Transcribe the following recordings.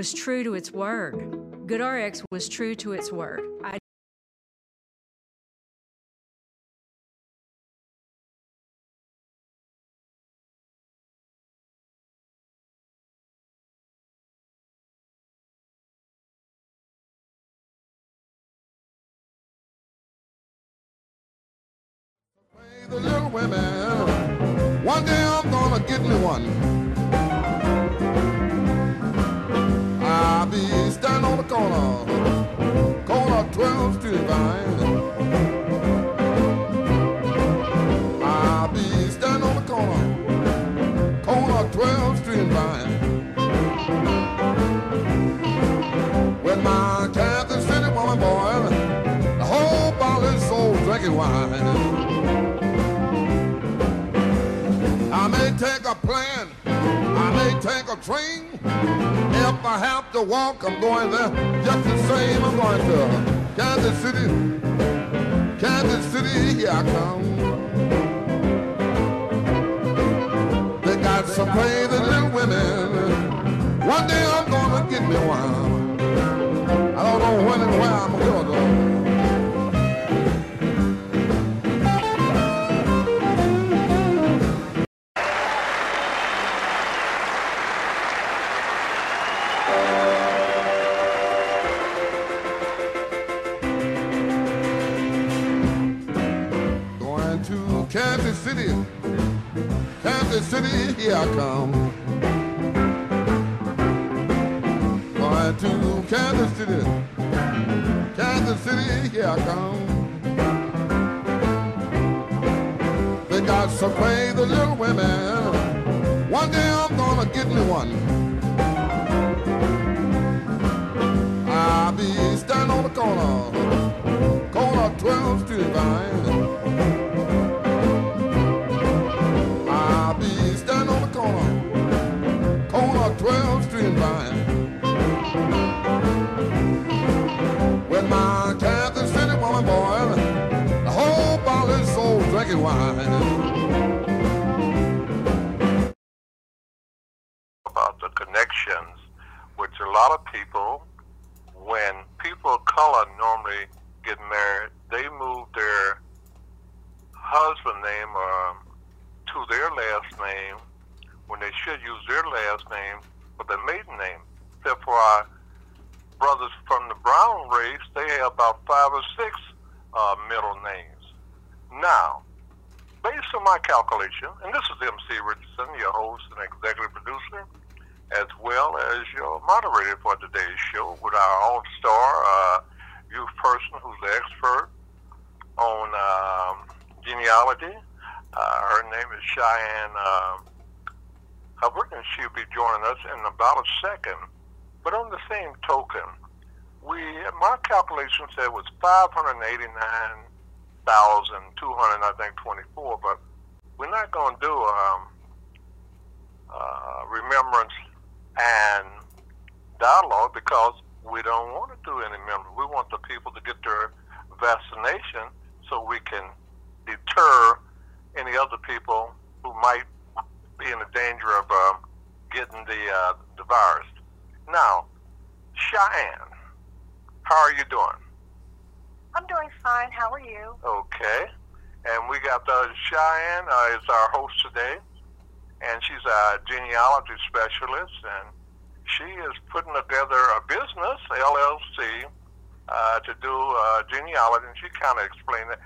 was true to its word. GoodRx was true to its word. I the little women. One day I'm gonna get me one. Corner, corner 12th Street Vine. I'll be standing on the corner, corner 12th Street Vine. With my Kansas City woman boy, the whole bottle is so drinking wine. I may take a plane, I may take a train. If I have to walk, I'm going there just the same. I'm going to Kansas City, Kansas City, here I come. They got some crazy little women. One day I'm gonna get me one. I don't know when and where I'm going to. City, here I come. Going to Kansas City, Kansas City, here I come. They got some crazy little women. One day I'm gonna get me one. I'll be standing on the corner, corner 12th Street. 12th Street Vine. With my Kansas City woman boy, the whole bottle is so drinking wine. about the connections, which a lot of people, when people of color normally get married, they move their husband name um, to their last name when they should use their last name for their maiden name. Therefore, our brothers from the brown race, they have about five or six uh, middle names. Now, based on my calculation, and this is MC Richardson, your host and executive producer, as well as your moderator for today's show with our all-star uh, youth person who's the expert on um, genealogy. Uh, her name is Cheyenne uh, Hubbard, and she'll be joining us in about a second. But on the same token, we my calculation said it was 589,200, I think, 24. But we're not going to do um, uh, remembrance and dialogue because we don't want to do any remembrance. We want the people to get their vaccination so we can deter any other people who might be in the danger of uh, getting the uh, the virus. Now, Cheyenne, how are you doing? I'm doing fine. How are you? Okay. And we got uh, Cheyenne uh, is our host today, and she's a genealogy specialist, and she is putting together a business LLC uh, to do uh, genealogy, and she kind of explained it.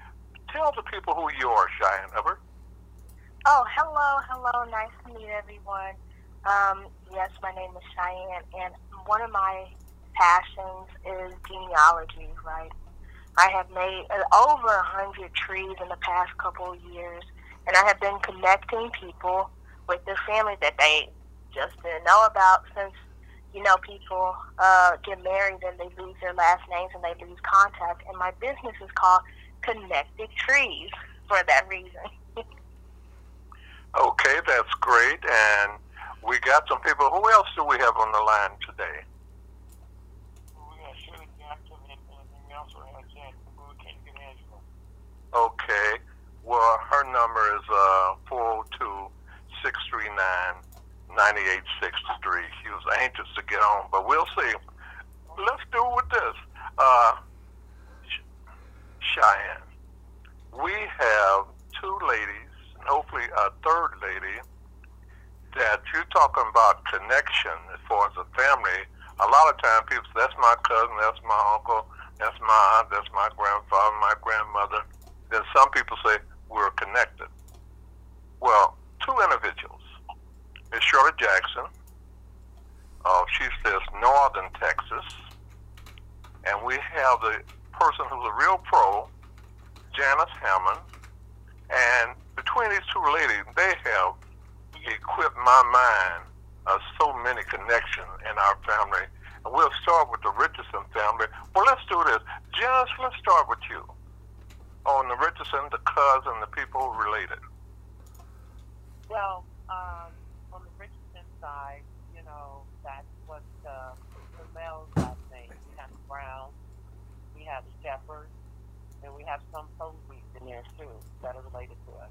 Tell the people who you are, Cheyenne Hubbard. Oh, hello, hello. Nice to meet everyone. Um, yes, my name is Cheyenne, and one of my passions is genealogy, right? I have made uh, over a hundred trees in the past couple of years, and I have been connecting people with their families that they just didn't know about since, you know, people uh, get married and they lose their last names and they lose contact. And my business is called Connected Trees for that reason. Okay, that's great. And we got some people. Who else do we have on the line today? Okay. Well, her number is uh, 402 639 9863. She was anxious to get on, but we'll see. Let's do it with this. Uh, Cheyenne, we have two ladies, and hopefully a third lady, that you're talking about connection as far as a family. A lot of times people say, that's my cousin, that's my uncle, that's my aunt, that's my grandfather, my grandmother. Then some people say, we're connected. Well, two individuals. Miss Shirley Jackson, uh, she says Northern Texas, and we have the person who's a real pro, Janice Hammond, and between these two ladies, they have equipped my mind of so many connections in our family. And we'll start with the Richardson family. Well, let's do this. Janice, let's start with you. On the Richardson, the cousin, the people related. Well, um, on the Richardson side, you know, that's what uh, the male's last name. We have Brown, we have Shepherd, and we have some Posey in there too that are related to us.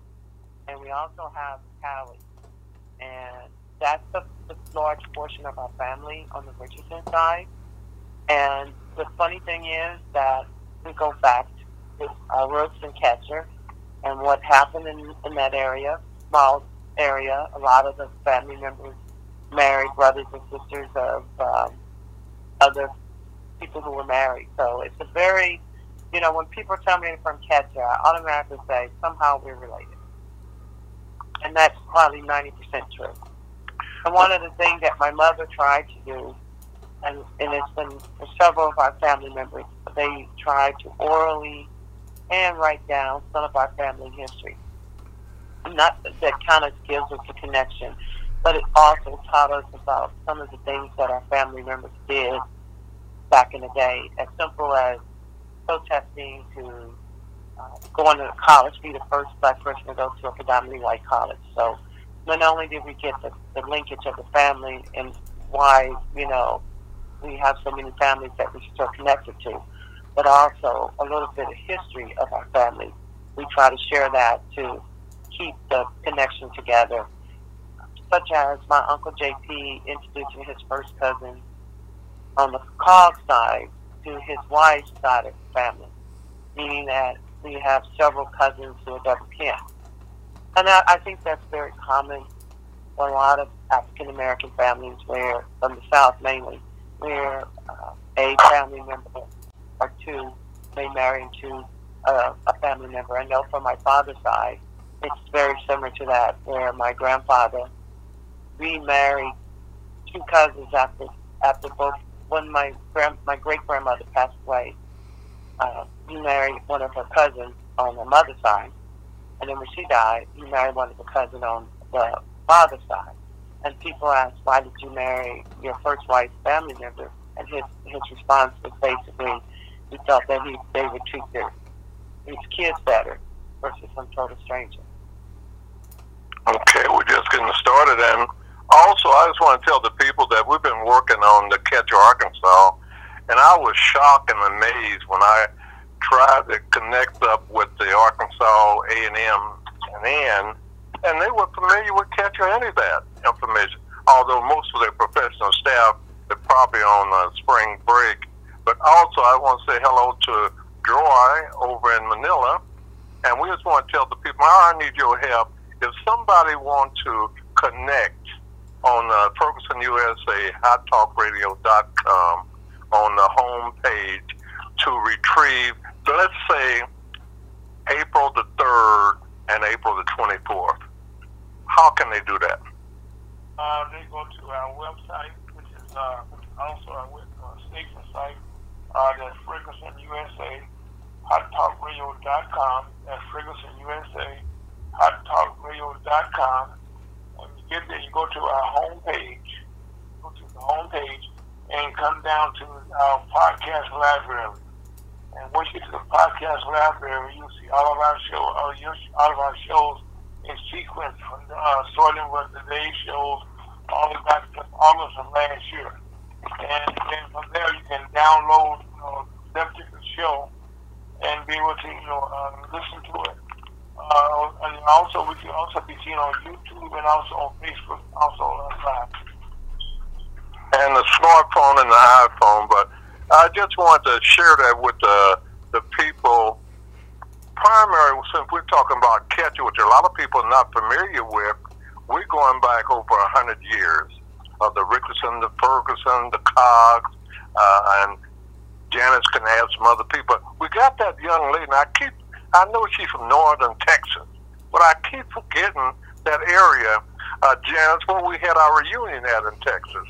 And we also have Callie. And that's the, the large portion of our family on the Richardson side. And the funny thing is that we go back our roots Catcher and what happened in, in that area, small area. A lot of the family members married brothers and sisters of um, other people who were married. So it's a very, you know, when people tell me from Catcher, I automatically say somehow we're related. And that's probably 90% true. And one of the things that my mother tried to do, and, and it's been for several of our family members, they tried to orally and write down some of our family history. Not that kind of gives us a connection, but it also taught us about some of the things that our family members did back in the day, as simple as protesting to uh, going to college, be the first black person to go to a predominantly white college. So not only did we get the, the linkage of the family and why, you know, we have so many families that we're still connected to, but also a little bit of history of our family. We try to share that to keep the connection together, such as my Uncle JP introducing his first cousin on the Cog side to his wife's side of the family, meaning that we have several cousins who are double kin. And I, I think that's very common for a lot of African American families where, from the South mainly, where uh, a family member or two may marry into a, a family member. I know from my father's side, it's very similar to that, where my grandfather remarried two cousins after after both when my grand my great grandmother passed away. Uh, he married one of her cousins on the mother's side, and then when she died, he married one of the cousins on the father's side. And people ask, why did you marry your first wife's family member? And his his response was basically, he felt that he they would treat their his kids better versus some total stranger. Okay, we're just getting started, and also I just want to tell the people that we've been working on the Catcher Arkansas, and I was shocked and amazed when I tried to connect up with the Arkansas A and N, and they were familiar with Catcher any of that information. Although most of their professional staff are probably on uh, spring break, but also I want to say hello to Joy over in Manila, and we just want to tell the people, I need your help. If somebody wants to connect on uh, Ferguson USA, HotTalkRadio.com, on the home page to retrieve, let's say, April the 3rd and April the 24th. How can they do that? Uh, they go to our website, which is uh, also our uh, station site, uh, that's Ferguson USA, HotTalkRadio.com. That's Ferguson USA, HotTalkRadio.com. And you get there, you go to our homepage, go to the homepage, and come down to our podcast library. And once you get to the podcast library, you'll see all of our shows, all, your, all of our shows in sequence from uh, starting with today's shows all the way back to August of last year. And then from there, you can download you know, that particular show and be able to you know uh, listen to it. Uh, and also, we can also be seen on YouTube and also on Facebook, also uh, live. And the smartphone and the iPhone, but I just wanted to share that with the the people. Primary, since we're talking about catcher, which a lot of people are not familiar with, we're going back over a hundred years of the Richardson, the Ferguson, the Cogs, uh, and Janice can add some other people. We got that young lady, and I keep, I know she's from northern Texas, but I keep forgetting that area, uh, Janice, where we had our reunion at in Texas.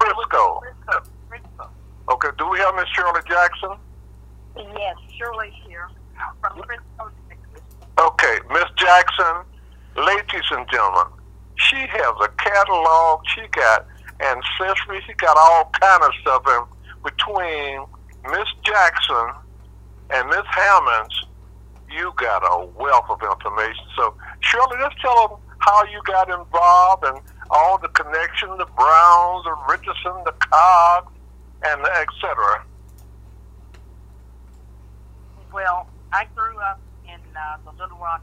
Frisco. Okay, do we have Miss Shirley Jackson? Yes, Shirley here from Frisco, Texas. Okay, Miss Jackson, ladies and gentlemen, she has a catalog. She got ancestry. She got all kind of stuff. And between Miss Jackson and Miss Hammonds, you got a wealth of information. So, Shirley, just tell them how you got involved and all the connection, the Browns, the Richardson, the Cobb, and et cetera. Well, I grew up in uh, the Little Rock,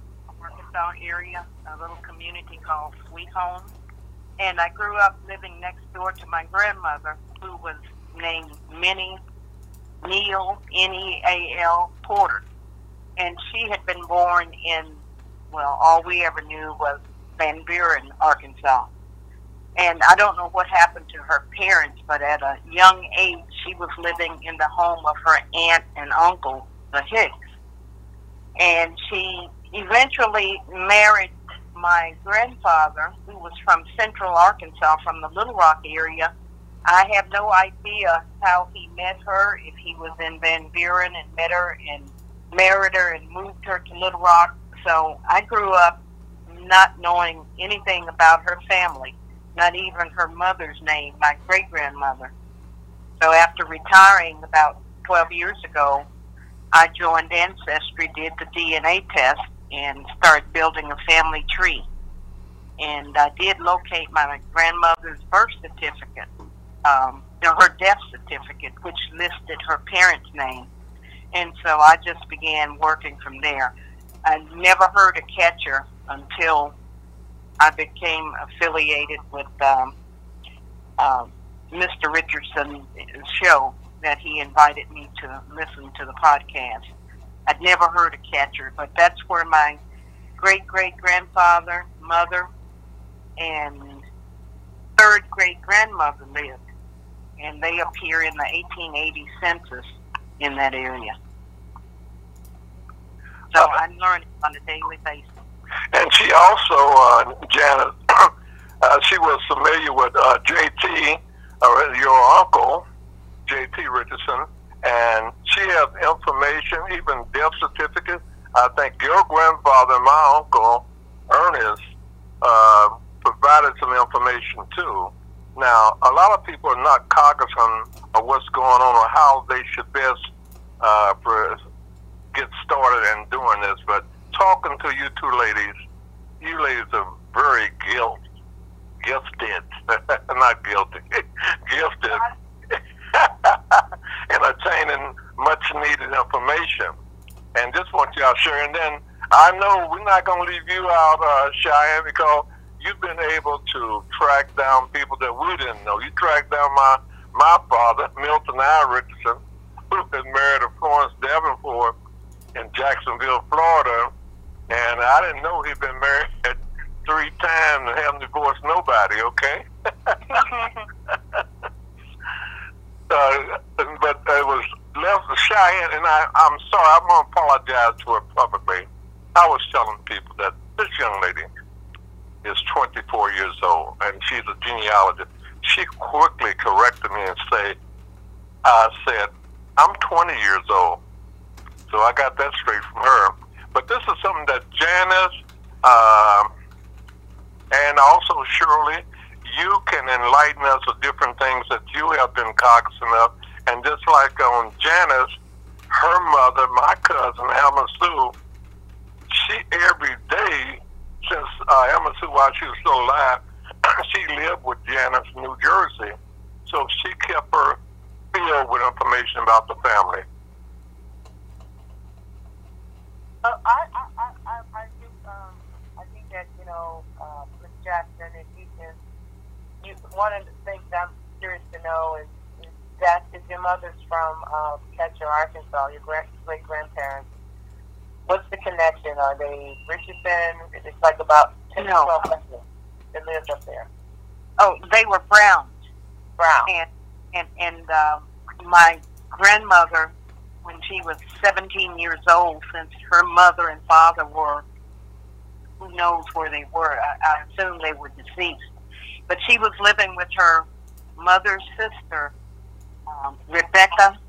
Arkansas area, a little community called Sweet Home. And I grew up living next door to my grandmother, who was named Minnie Neal, N-E-A-L, Porter. And she had been born in, well, all we ever knew was Van Buren, Arkansas. And I don't know what happened to her parents, but at a young age, she was living in the home of her aunt and uncle, the Hicks. And she eventually married my grandfather, who was from central Arkansas, from the Little Rock area. I have no idea how he met her, if he was in Van Buren and met her and married her and moved her to Little Rock. So I grew up not knowing anything about her family, not even her mother's name, my great grandmother. So after retiring about 12 years ago, I joined Ancestry, did the DNA test, and start building a family tree. And I did locate my grandmother's birth certificate, um, her death certificate, which listed her parents' name. And so I just began working from there. I never heard a catcher until I became affiliated with um, uh, Mr. Richardson's show that he invited me to listen to the podcast. I'd never heard a catcher, but that's where my great great grandfather, mother, and third great grandmother lived. And they appear in the 1880 census in that area. So I'm learning on a daily basis. And she also, uh, Janet, uh, she was familiar with uh, JT, uh, your uncle, JT Richardson, and she has information, even death certificates. I think your grandfather and my uncle, Ernest, uh, provided some information too. Now, a lot of people are not cognizant of what's going on or how they should best uh, get started in doing this, but talking to you two ladies, you ladies are very guilt, gifted, not guilty, gifted in attaining much needed information. And just want y'all share. And then I know we're not going to leave you out, uh, Cheyenne, because you've been able to track down people that we didn't know. You tracked down my my father, Milton I. Richardson, who had married to Florence Davenport in Jacksonville, Florida, and I didn't know he'd been married three times and hadn't divorced nobody. Okay. uh, but it was left Cheyenne, and I, I'm sorry. I'm gonna apologize to her publicly. I was telling people that this young lady is 24 years old, and she's a genealogist. She quickly corrected me and said, "I said I'm 20 years old." So I got that straight from her. But this is something that Janice um, and also Shirley, you can enlighten us of different things that you have been cognizant of. And just like on Janice, her mother, my cousin, Emma Sue, she every day since uh, Emma Sue, while she was still alive, she lived with Janice, New Jersey. So she kept her filled with information about the family. Uh, I, I, I, I, I think, um, I think that you know, uh, Ms. Jackson, if you can, you, one of the things I'm curious to know is that if your mother's from uh, Catcher, Arkansas, your great great grandparents, what's the connection? Are they Richardson? It's like about ten No. to twelve people that lived up there. Oh, they were Browns, Brown. and and and um, my grandmother, when she was 17 years old, since her mother and father were, who knows where they were? I, I assume they were deceased, but she was living with her mother's sister, um, Rebecca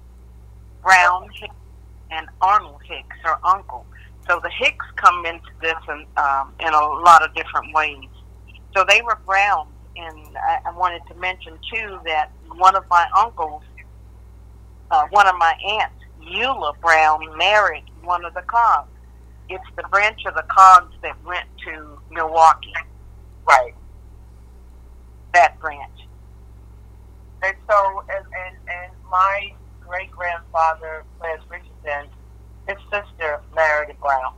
Brown Hicks, and Arnold Hicks, her uncle. So the Hicks come into this in, um, in a lot of different ways. So they were Browns, and I, I wanted to mention too that one of my uncles, uh, one of my aunts, Eula Brown, married one of the Cogs. It's the branch of the Cogs that went to Milwaukee. Right. That branch. And so, and, and, and my great grandfather, Clarence Richardson, his sister married a Brown.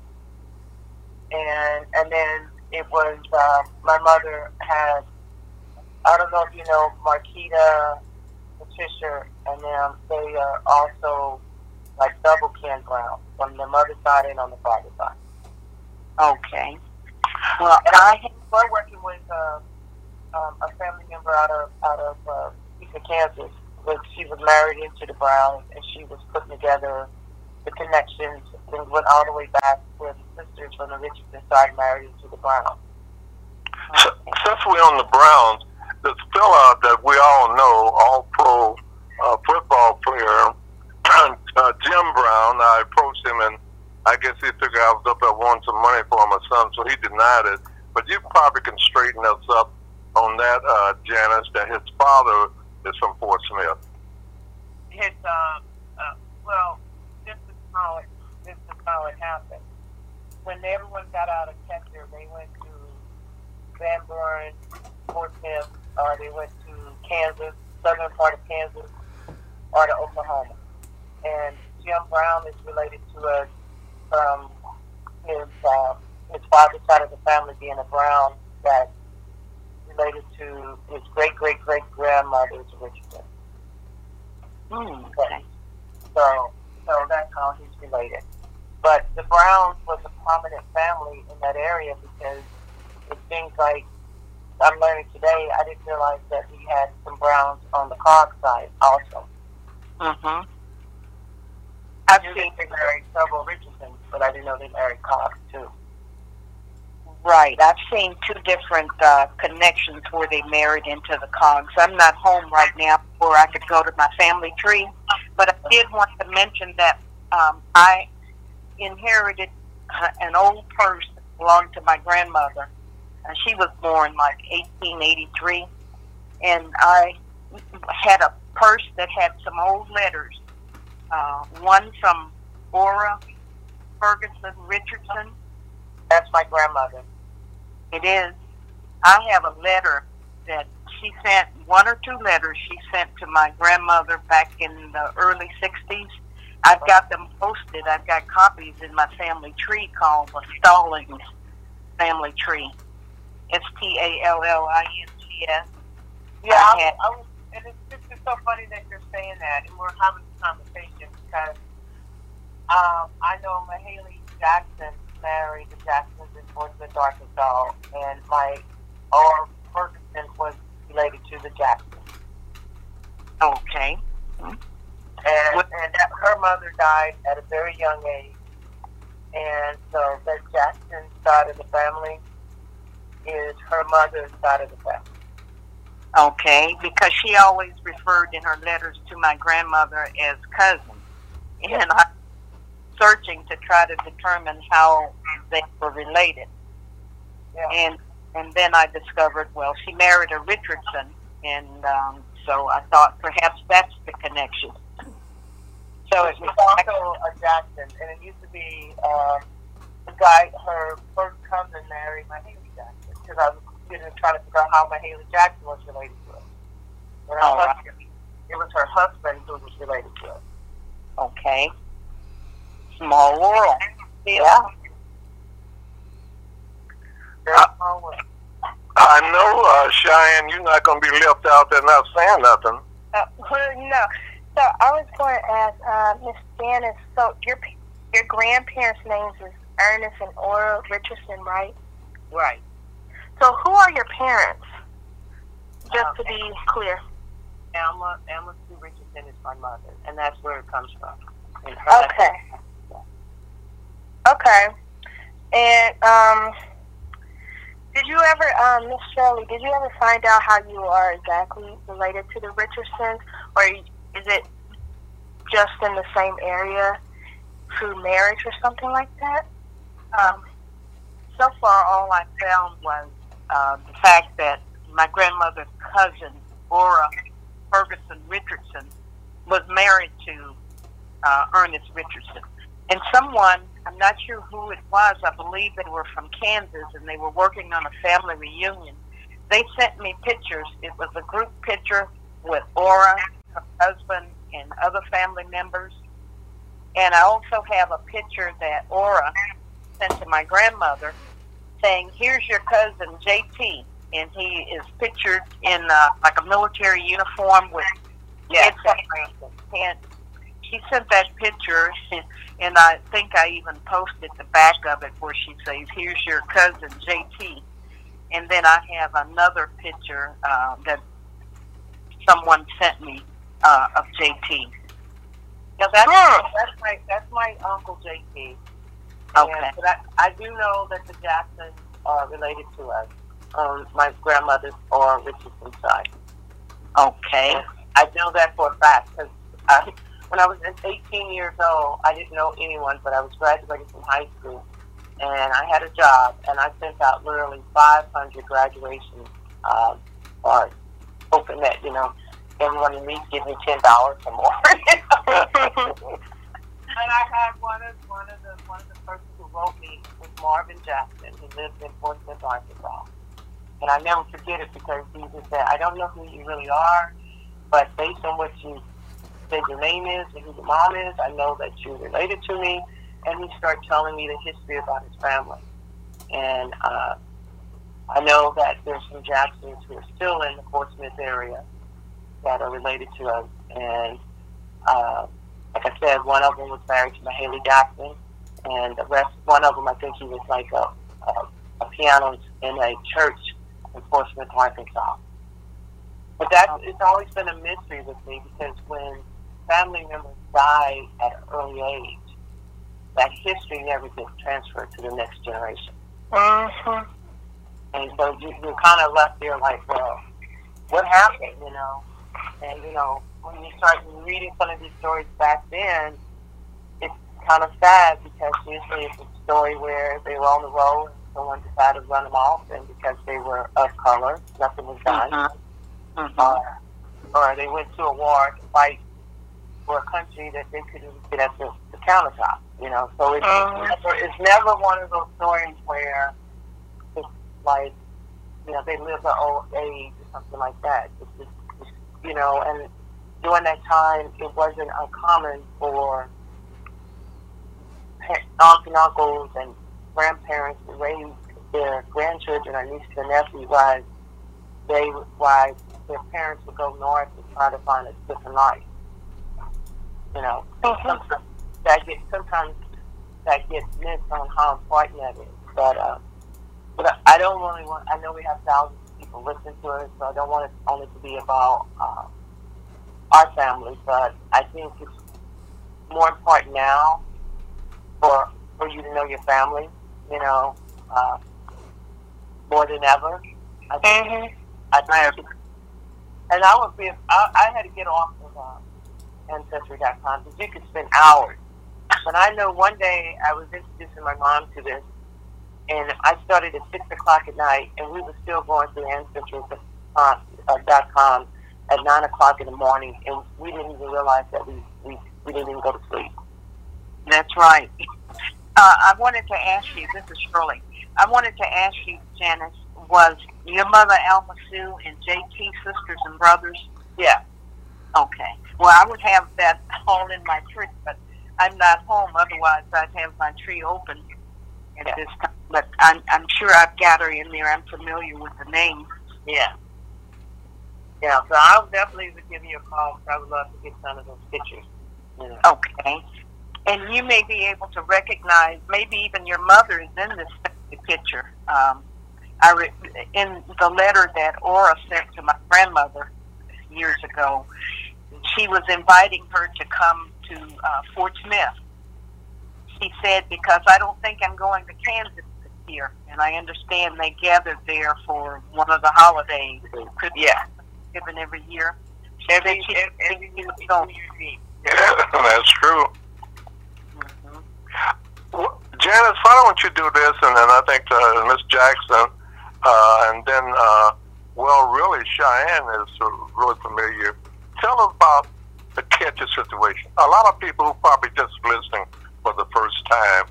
And, and then it was, uh, my mother had, I don't know if you know, Marquita, Patricia, and them, they are also like double kin Brown from the mother's side and on the father's side. Okay. Well, And I I we're working with uh, um, a family member out of out of uh, Topeka, Kansas. But she was married into the Browns, and she was putting together the connections and went all the way back the sisters from the Richardson side married into the Browns. S- Since we're on the Browns, this fella that we all know, all pro uh, football player, uh, Jim Brown, I approached him and I guess he figured I was up there wanting some money for my son, so he denied it. But you probably can straighten us up on that, uh, Janice, that his father is from Fort Smith. His uh, uh, well, this is how it this is how it happened. When everyone got out of Catcher, they went to Van Buren, Fort Smith, or they went to Kansas, southern part of Kansas, or to Oklahoma. And Jim Brown is related to us from his uh, his father's side of the family being a Brown that related to his great great great grandmother's Richardson. hmm, okay. So, so that's how he's related. But the Browns was a prominent family in that area because it seems like I'm learning today. I didn't realize that we had some Browns on the Cog side also. Mhm. I've seen they married several Richardsons, but I didn't know they married Cox too. Right. I've seen two different uh, connections where they married into the Cogs. I'm not home right now where I could go to my family tree, but I did want to mention that um, I inherited uh, an old purse that belonged to my grandmother. Uh, she was born like 1883, and I had a purse that had some old letters. Uh, one from Aura Ferguson Richardson. That's my grandmother. It is. I have a letter that she sent, one or two letters she sent to my grandmother back in the early 60s. I've got them posted. I've got copies in my family tree called the Stallings family tree. S T A L L I N G S. Yeah, I I, had- I was, and it's just it's so funny that you're saying that, and we're having this conversation because um, I know Mahalie Jackson married the Jacksons in Fort Smith, Arkansas, and my Aura Ferguson was related to the Jacksons, Okay. and and that, her mother died at a very young age, and so the Jackson side of the family is her mother's side of the family. Okay, because she always referred in her letters to my grandmother as cousin. And I'm searching to try to determine how they were related. Yeah. And and then I discovered, well, she married a Richardson, and um, so I thought perhaps that's the connection. So it was also a Jackson, and it used to be um, the guy, her first cousin married Mahalie Jackson, because I was you know, trying to figure out how Mahalie Jackson was related to her. And her All right. it was her husband who was related to her. okay. Small world. Yeah. Small. I know, uh, Cheyenne, you're not going to be left out there not saying nothing. Uh, no. So I was going to ask uh, Miss Janice. So your your grandparents' names is Ernest and Aura Richardson, right? Right. So who are your parents? Just to be clear. Alma, Alma Sue Richardson is my mother, and that's where it comes from. And her Okay. Okay. And um, did you ever, um, Miss Shirley, did you ever find out how you are exactly related to the Richardsons, or is it just in the same area through marriage or something like that? Um, so far, all I found was uh, the fact that my grandmother's cousin, Aura Ferguson Richardson, was married to uh, Ernest Richardson. And someone, I'm not sure who it was, I believe they were from Kansas and they were working on a family reunion. They sent me pictures. It was a group picture with Aura, her husband, and other family members. And I also have a picture that Aura sent to my grandmother saying, "Here's your cousin JT," and he is pictured in uh, like a military uniform with Yeah. head and she sent that picture, and I think I even posted the back of it where she says, "Here's your cousin JT," and then I have another picture uh, that someone sent me uh, of JT. Yeah, that's, Hmm. that's my that's my uncle JT. Okay. And, but I, I do know that the Jacksons are related to us. Um, my grandmother's or Richardson side. Okay. I know that for a fact because I, when I was 18 years old, I didn't know anyone, but I was graduating from high school, and I had a job, and I sent out literally 500 graduation um, cards, hoping that you know everyone in me give me ten dollars or more. and I had one of one of the one of the persons who wrote me was Marvin Jackson, who lives in Fort Smith, Arkansas. And I never forget it because he just said, I don't know who you really are, but based on what you said your name is and who your mom is, I know that you're related to me. And he started telling me the history about his family. And uh, I know that there's some Jacksons who are still in the Fort Smith area that are related to us. And uh, like I said, one of them was married to Mahalie Jackson, and the rest, one of them, I think he was like a, a, a pianist in a church in Fort Smith, Arkansas. But that it's always been a mystery with me because when family members die at an early age, that history never gets transferred to the next generation. Mm-hmm. And so you, you're kind of left there like, well, what happened, you know? And, you know, when you start reading some of these stories back then, it's kind of sad because usually it's a story where they were on the road and someone decided to run them off, and because they were of color, nothing was done. Mm-hmm. Uh, or they went to a war to fight for a country that they couldn't get at the, the countertop, you know? So it's, uh-huh. it's, never, it's never one of those stories where it's like, you know, they live an old age or something like that. It's just, it's, you know, and during that time, it wasn't uncommon for aunts and uncles and grandparents to raise their grandchildren or nieces and nephews why they why their parents would go north to try to find a different life. You know, sometimes that gets sometimes that gets missed on how important that is. But uh, but I I don't really want. I know we have thousands of people listening to us, so I don't want it only to be about uh, our family. But I think it's more important now for for you to know your family. You know, uh, more than ever. I think. Mm-hmm. I think. And I would be. I, I had to get off of uh, Ancestry.com because you could spend hours. But I know one day I was introducing my mom to this, and I started at six o'clock at night, and we were still going through Ancestry.com uh, com at nine o'clock in the morning, and we didn't even realize that we we, we didn't even go to sleep. That's right. Uh, I wanted to ask you, this is Shirley. I wanted to ask you, Janice, was your mother Alma Sue and JT sisters and brothers? Yeah. Okay. Well, I would have that all in my tree, but I'm not home. Otherwise, I'd have my tree open at Yeah. this time. But I'm, I'm sure I've got her in there. I'm familiar with the name. Yeah. Yeah, so I'll definitely give you a call because I would love to get some of those pictures. You know. Okay. And you may be able to recognize, maybe even your mother is in this picture. Um, I re- in the letter that Aura sent to my grandmother years ago, she was inviting her to come to uh, Fort Smith. She said, because I don't think I'm going to Kansas this year, and I understand they gathered there for one of the holidays. Could yeah. Given every year. Every, She- every, every, she was every, going. That's true. Mhm. Well, Janice, why don't you do this, and then I think uh, Miss Jackson, uh, and then, uh, well, really, Cheyenne is really familiar. Tell us about the catcher situation. A lot of people who probably just listening for the first time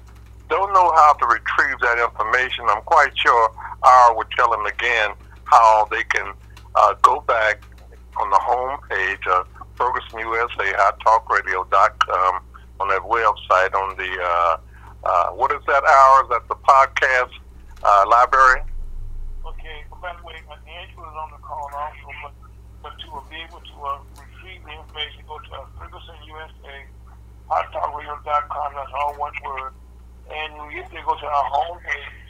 don't know how to retrieve that information. I'm quite sure R would tell them again how they can uh, go back on the home page of Ferguson USA, HotTalkRadio.com, on that website, on the, uh, uh, what is that hour? Is the podcast uh, library? Okay, way, uh, Angela is on the call also, but, but to be able to uh, retrieve the information, go to uh, Ferguson USA, hottalkradio.com, that's all one word. And you get there, go to our homepage,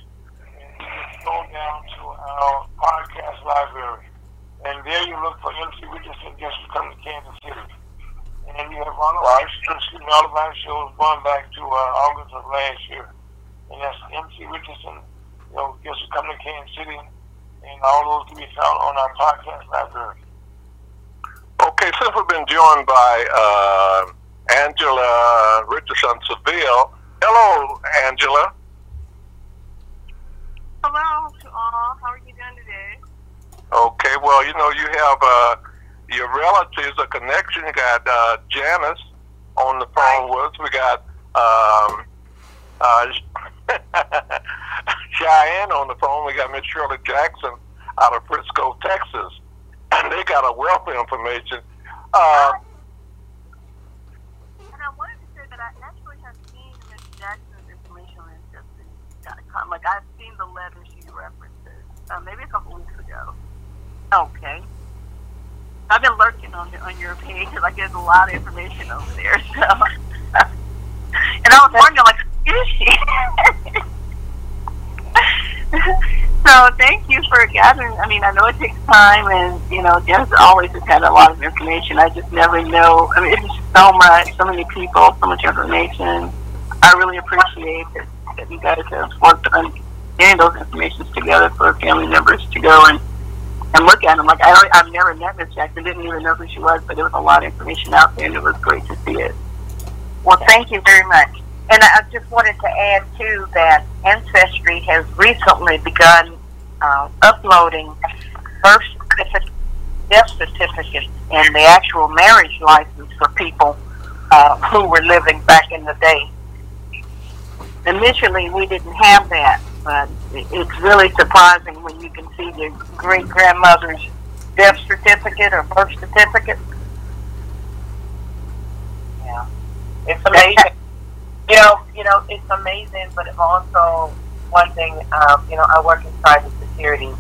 and you just go down to our podcast library. And there you look for MC Richardson Guess Who's Coming to Kansas City. And you have all of our, excuse me, all of our shows going back to uh, August of last year. And that's MC Richardson you know, just come to Kansas City, and all those can be found on our podcast library. Okay, since we've been joined by uh, Angela Richardson Seville, hello, Angela. Hello to all. How are you doing today? Okay, well, you know, you have uh, your relatives, a connection. You got uh, Janice on the phone with us. We got um, uh, Cheyenne on the phone. We got Miss Shirley Jackson out of Frisco, Texas. And they got a wealth of information. Uh, And I wanted to say that I actually have seen Miss Jackson's information on Ancestry.com. Like, I've seen the letter she references, uh, maybe a couple weeks ago. Okay. I've been lurking on the, on your page. Like, there's a lot of information over there. So, and I was wondering, like, who is she? so, thank you for gathering. I mean, I know it takes time, and you know, Janice always has had a lot of information. I just never know. I mean, it's just so much, so many people, so much information. I really appreciate that, that you guys have worked on getting those informations together for family members to go and and look at them. Like I, I've never met Miss Jackson, didn't even know who she was, but there was a lot of information out there, and it was great to see it. Well, thank you very much. And I just wanted to add too that Ancestry has recently begun uh, uploading birth certificates, death certificates, and the actual marriage license for people uh, who were living back in the day. Initially, we didn't have that, but it's really surprising when you can see your great grandmother's Death certificate or birth certificate. Yeah, it's amazing. You know, you know, it's amazing, but it's also one thing. Um, you know, I work in cybersecurity,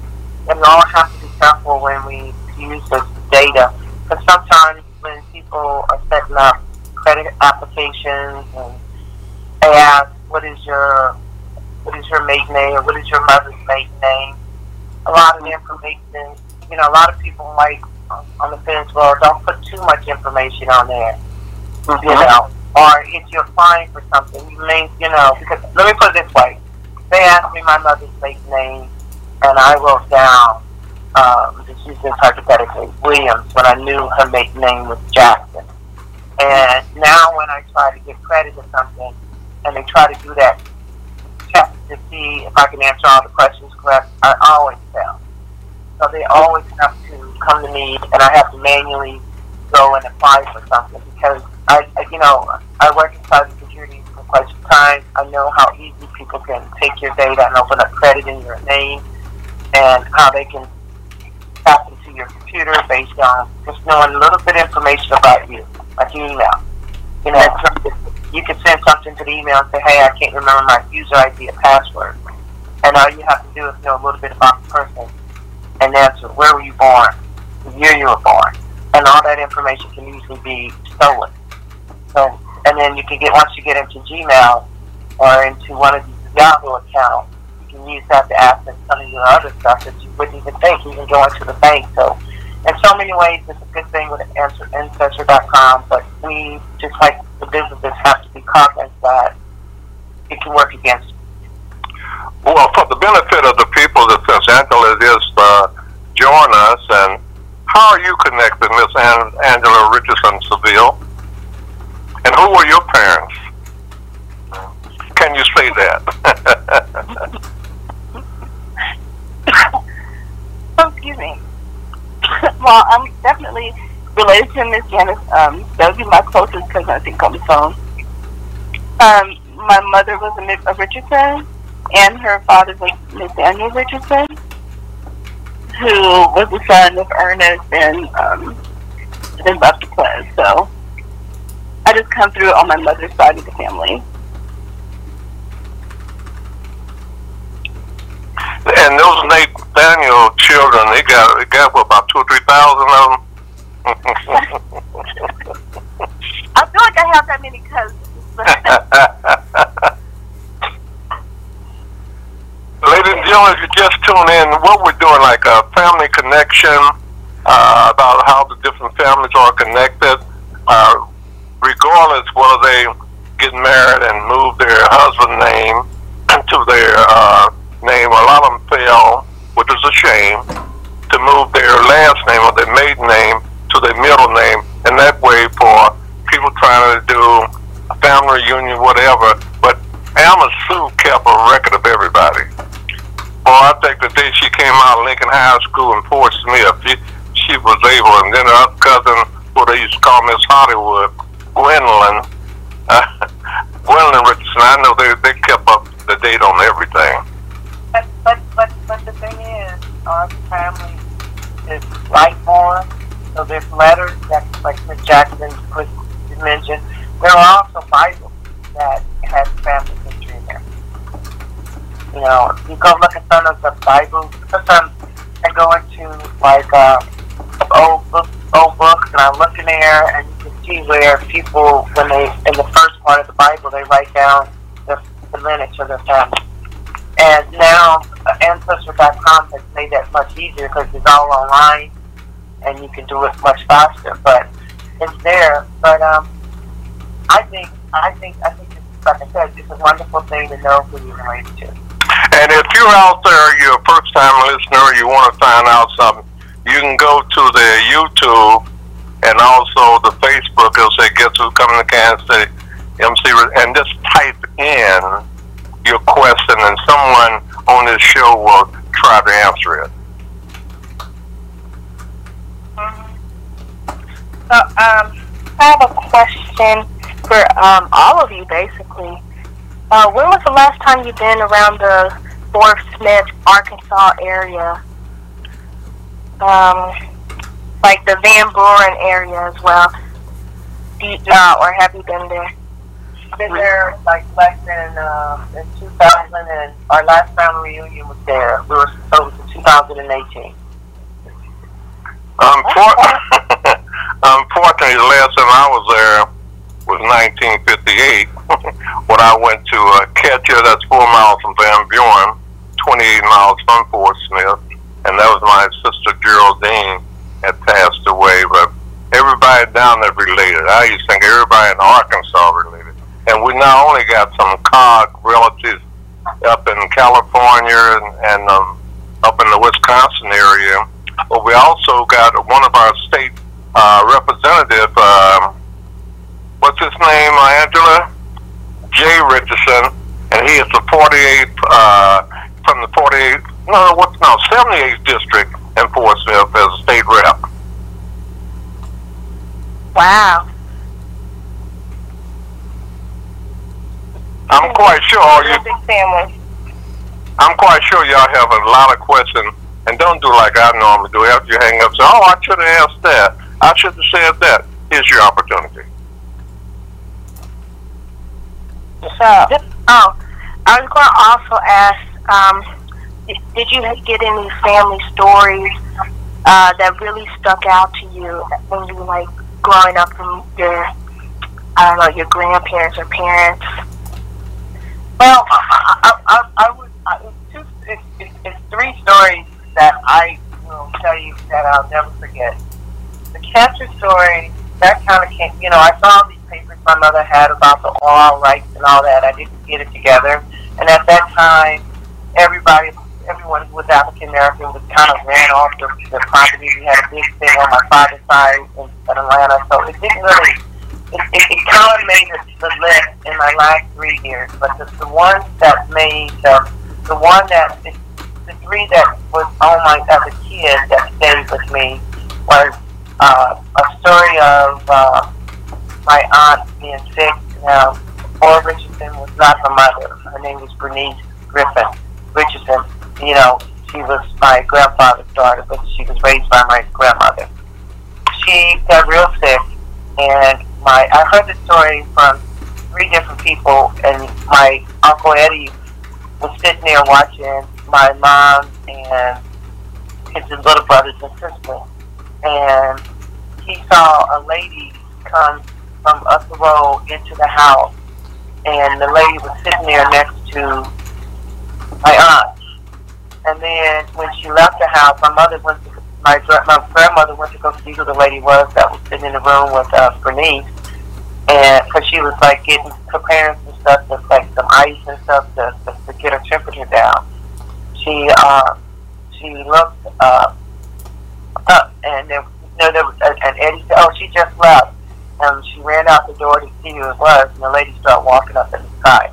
and we all have to be careful when we use this data, because sometimes when people are setting up credit applications and they ask, "What is your what is your maiden name or what is your mother's maiden name?" A lot of information, you know, a lot of people like on the fence. Well, don't put too much information on there you know, or if you're applying for something, you may, you know, because let me put it this way: they asked me my mother's maiden name, and I wrote down, um, just this hypothetically, Williams, when I knew her maiden name was Jackson. And now, when I try to get credit or something, and they try to do that check to see if I can answer all the questions correct, I always fail. So they always have to come to me, and I have to manually go and apply for something because I, I you know, I work in cybersecurity for quite some time. I know how easy people can take your data and open up credit in your name, and how they can tap into your computer based on just knowing a little bit of information about you, like your email. You know, you can send something to the email and say, "Hey, I can't remember my user ID and password," and all you have to do is know a little bit about the person and answer, "Where were you born? The year you were born." and all that information can easily be stolen. So, and then you can get once you get into Gmail or into one of these Yahoo accounts, you can use that to access some of your other stuff that you wouldn't even think, even going to the bank. So, in so many ways, it's a good thing with Ancestry.com, but we, just like the businesses, have to be cognizant that it can work against. Well, for the benefit of the people that since Angela just uh, joined us, and how are you connected, Miss An- Angela Richardson Seville? And who were your parents? Can you say that? Oh, excuse me. well, I'm definitely related to Miss Janice. Um, that would be my closest cousin, I think, on the phone. Um, my mother was a Miss Richardson, and her father was Nathaniel Richardson, who was the son of Ernest and um, then Buster Clez. So I just come through on my mother's side of the family. and those Nathaniel children, they got they got what, about two or three thousand of them. I feel like I have that many cousins. Ladies and gentlemen, if you just tune in, what we're doing, like a family connection, uh, about how the different families are connected, uh, regardless whether they get married and move their husband name to their uh, name. A lot of them fail, which is a shame, to move their last name or their maiden name to their middle name, and that way for people trying to do a family reunion, whatever. But Alma Sue kept a record of everybody. Well, I think the day she came out of Lincoln High School in Fort Smith, she, she was able, and then her cousin, what they used to call Miss Hollywood, Gwendolyn, uh, Gwendolyn Richardson, I know they, they kept up the date on everything. But but but but the thing is, our family is light born, so there's letters that, like Miss Jackson put mentioned. There are also Bibles that has family history in there. You know, you go look at some of the Bibles. Sometimes I go into like uh, old book, old books, and I look in there, and you can see where people, when they in the first part of the Bible, they write down the, the lineage of their family. And now Ancestry.com has made that much easier because it's all online and you can do it much faster. But it's there. But um, I think I think I think it's like I said, it's a wonderful thing to know who you're related to. And if you're out there, you're a first time listener, you want to find out something, you can go to the YouTube and also the Facebook. It'll say, Guess Who's Coming to Kansas City? MC, and just type in your question, and someone on this show will try to answer it. So, um, I have a question for um, all of you, basically. Uh, when was the last time you've been around the Fort Smith, Arkansas area? Um, like the Van Buren area as well. Do you, uh, or have you been there? Been there like less than um, in 2000, and our last family reunion was there. We were so it was in 2018. Unfor- Unfortunately, the last time I was there was 1958 when I went to uh, Catcher, that's four miles from Van Buren, 28 miles from Fort Smith, and that was my sister Geraldine had passed away. But everybody down there related. I used to think everybody in Arkansas related. And we not only got some COG relatives up in California and, and um, up in the Wisconsin area, but we also got one of our state uh, representative. Um, what's his name, uh, Angela? Jay Richardson, and he is the 48th uh, from the 48th, no, what, no, 78th district and Fort Smith as a state rep. Wow. I'm quite sure all you. Family. I'm quite sure y'all have a lot of questions, and don't do like I normally do. After you hang up, say, "Oh, I should have asked that. I should have said that." Here's your opportunity. So, oh, I was going to also ask, um, did, you get any family stories uh, that really stuck out to you when you were like growing up from your, I don't know, your grandparents or parents? Well, I, I, I, would. I, it's, two, it's, it's, it's three stories that I will tell you that I'll never forget. The cancer story that kind of came. You know, I saw these papers my mother had about the oral rights and all that. I didn't get it together, and at that time, everybody, everyone who was African American was kind of ran off the, the property. We had a big thing on my father's side in, in Atlanta, so it didn't really it, it, it kind of made the, the list in my last three years, but the, the one that made the, the one that, the, three that was on my, as a kid that stayed with me was uh, a story of uh, my aunt being sick. Now, Laura Richardson was not her mother. Her name was Bernice Griffin Richardson. You know, she was my grandfather's daughter, but she was raised by my grandmother. She got real sick, and my I heard the story from three different people, and my uncle Eddie was sitting there watching my mom and his little brothers and sister, and he saw a lady come from up the road into the house, and the lady was sitting there next to my aunt. And then when she left the house, my mother went to my my grandmother went to go see who the lady was that was sitting in the room with uh, Bernice, and because she was like getting preparing some stuff, just like some ice and stuff to, to, to get her temperature down. She uh, she looked uh, up, and there, you know, there was, and Eddie said, "Oh, she just left." And she ran out the door to see who it was, and the lady started walking up in the sky.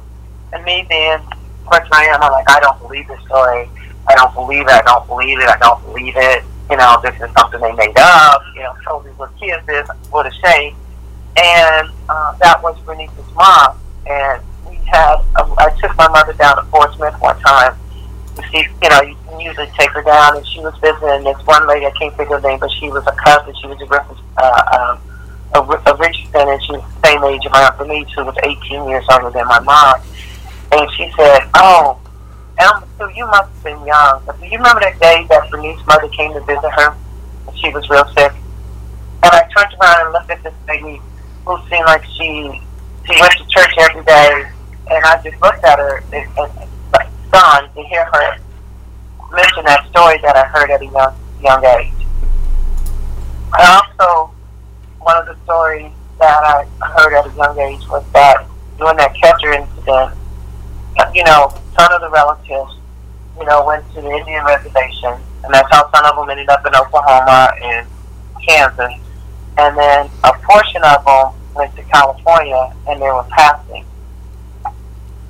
And me being, of course I am, I'm like, I don't believe this story. I don't believe it. I don't believe it. I don't believe it. You know, this is something they made up. You know, told me what kids is, what a shame. And uh, that was Bernice's mom. And we had, uh, I took my mother down to Fort Smith one time see, you know, you can usually take her down, and she was visiting this one lady, I can't think of her name, but she was a cousin. She was a Griffin, uh, um, a, a Richardson, and she was the same age of my Aunt Bernice, who was 18 years older than my mom. And she said, oh, and so you must have been young, but do you remember that day that Bernice's mother came to visit her? And she was real sick. And I turned around and looked at this lady who seemed like she she went to church every day, and I just looked at her and, stunned to hear her mention that story that I heard at a young young age. And also, one of the stories that I heard at a young age was that during that Catcher incident, you know, some of the relatives, you know, went to the Indian reservation, and that's how some of them ended up in Oklahoma and Kansas. And then a portion of them went to California, and they were passing.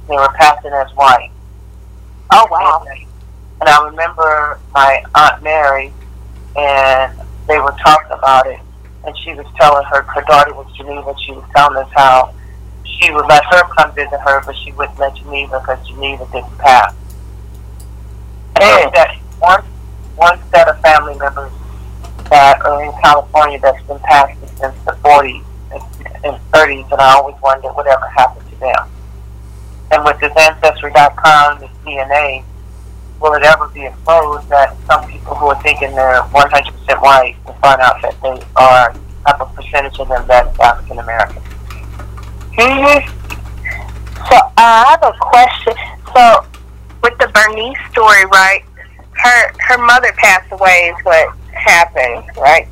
They were passing as white. Oh wow. And I remember my aunt Mary, and they were talking about it, and she was telling her her daughter was Geneva. She was telling us how she would let her come visit her, but she wouldn't let Geneva because Geneva didn't pass. Oh. And that one one set of family members that are in California that's been passing since the 40s and 30s, and I always wonder whatever happened to them. And with this Ancestry.com, this DNA, will it ever be exposed that some people who are thinking they're 100% white will find out that they are have a percentage of them that is African American? Hmm So uh, I have a question. So with the Bernice story, right? Her her mother passed away is what happened, right?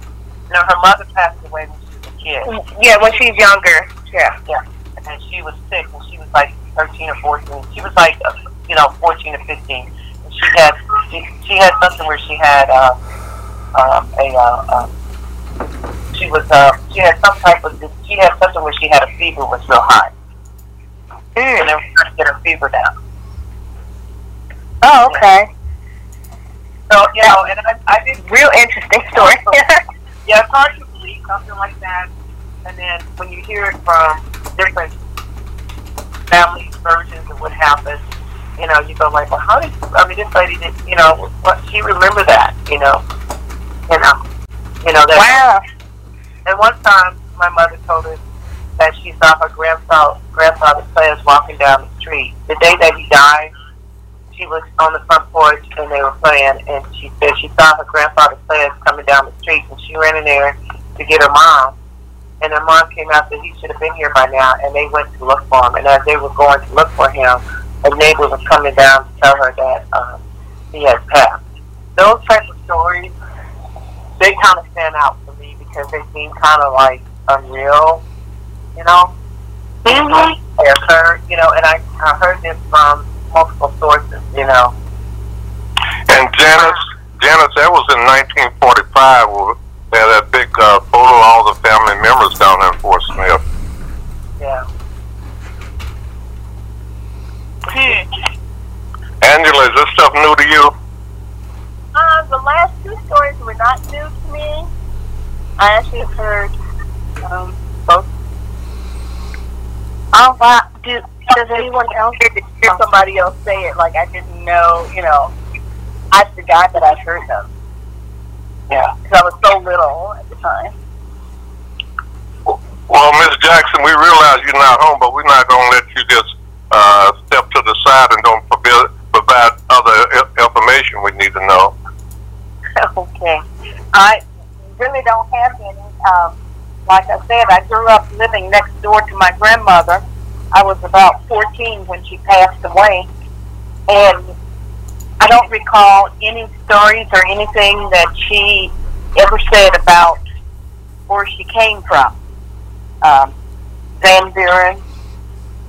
No, her mother passed away when she was a kid. Yeah, when she's younger. Yeah. Yeah. And she was sick, and she was like 13 or 14. She was like, uh, you know, 14 or 15. And she had she, she had something where she had uh, um, a uh, uh, she was uh, she had some type of she had something where she had a fever was real high, and they were trying to get her fever down. Oh, okay. So you know, and I, I did Real interesting story. Yeah, it's hard to believe something like that. And then when you hear it from different family versions of what happened, you know, you go like, well, how did, I mean, this lady did, you know, what, she remember that, you know, you know, you know, that. wow. And one time, my mother told us that she saw her grandfather, grandfather players walking down the street. The day that he died, she was on the front porch and they were playing, and she said she saw her grandfather players coming down the street, and she ran in there to get her mom. And her mom came out that he should have been here by now, and they went to look for him. And as they were going to look for him, a neighbor was coming down to tell her that um, he had passed. Those type of stories, they kind of stand out for me because they seem kind of like unreal, you know. Mm-hmm. They occurred, you know, and I, I heard this from multiple sources, you know. And Janice, Janice, that was in 1945. where They had that big uh, photo of all the family members down there in Fort Smith. Yeah. Angela, is this stuff new to you? Uh, the last two stories were not new to me. I actually heard um, both. Do, does anyone else? Hear, hear somebody else say it like I didn't know. You know, I forgot that I'd heard them Yeah. because I was so little at the time. Well, Miss Jackson, we realize you're not home, but we're not going to let you just uh, step to the side and don't provide, provide other information we need to know. okay. I really don't have any. Um, like I said, I grew up living next door to my grandmother. I was about 14 when she passed away. And I don't recall any stories or anything that she ever said about where she came from. Um, Van Buren,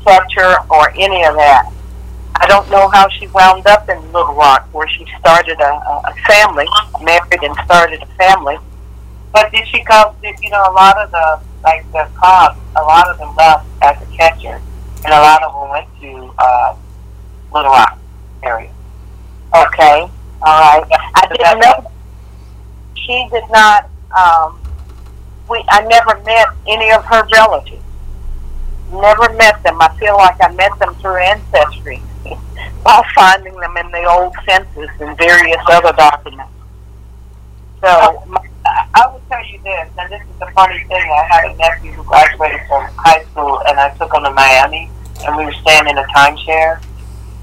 Fletcher, or any of that. I don't know how she wound up in Little Rock, where she started a, a family, married and started a family. But did she come? Did, you know, a lot of the like the cops, a lot of them left and a lot of them went to uh, Little Rock area. Okay, all right. I didn't know she did not. Um, we I never met any of her relatives. Never met them. I feel like I met them through ancestry by finding them in the old census and various other documents. So will tell you this, and this is the funny thing. I had a nephew who graduated from high school, and I took him to Miami, and we were staying in a timeshare.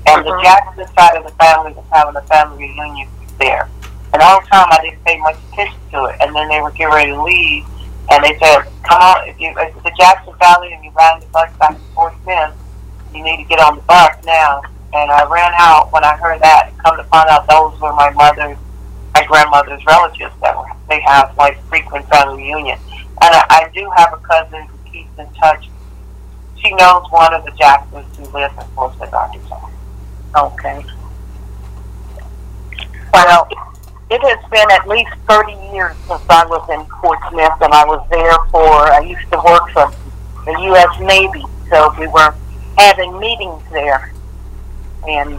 And the Mhm. Jackson side of the family was having a family reunion there. And all the time I didn't pay much attention to it. And then they were getting ready to leave, and they said, "Come on, if you if it's the Jackson Valley and you're riding the bus back to Fort Smith, you need to get on the bus now." And I ran out when I heard that. Come to find out, those were my mother's, my grandmother's relatives that were they have like frequent family reunion. And I, I do have a cousin who keeps in touch. she knows one of the Jacksons who live in Fort Smith, Arkansas. Okay. Well, it has been at least 30 years since I was in Fort Smith, and I was there for, I used to work for the U.S. Navy, so we were having meetings there. And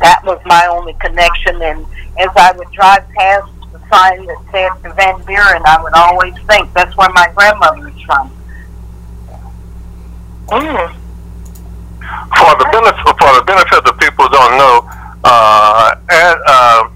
that was my only connection. And as I would drive past the sign that said Van Buren, I would always think that's where my grandmother is from. Mm. For the benefit for the benefit of people who don't know, uh, and, uh,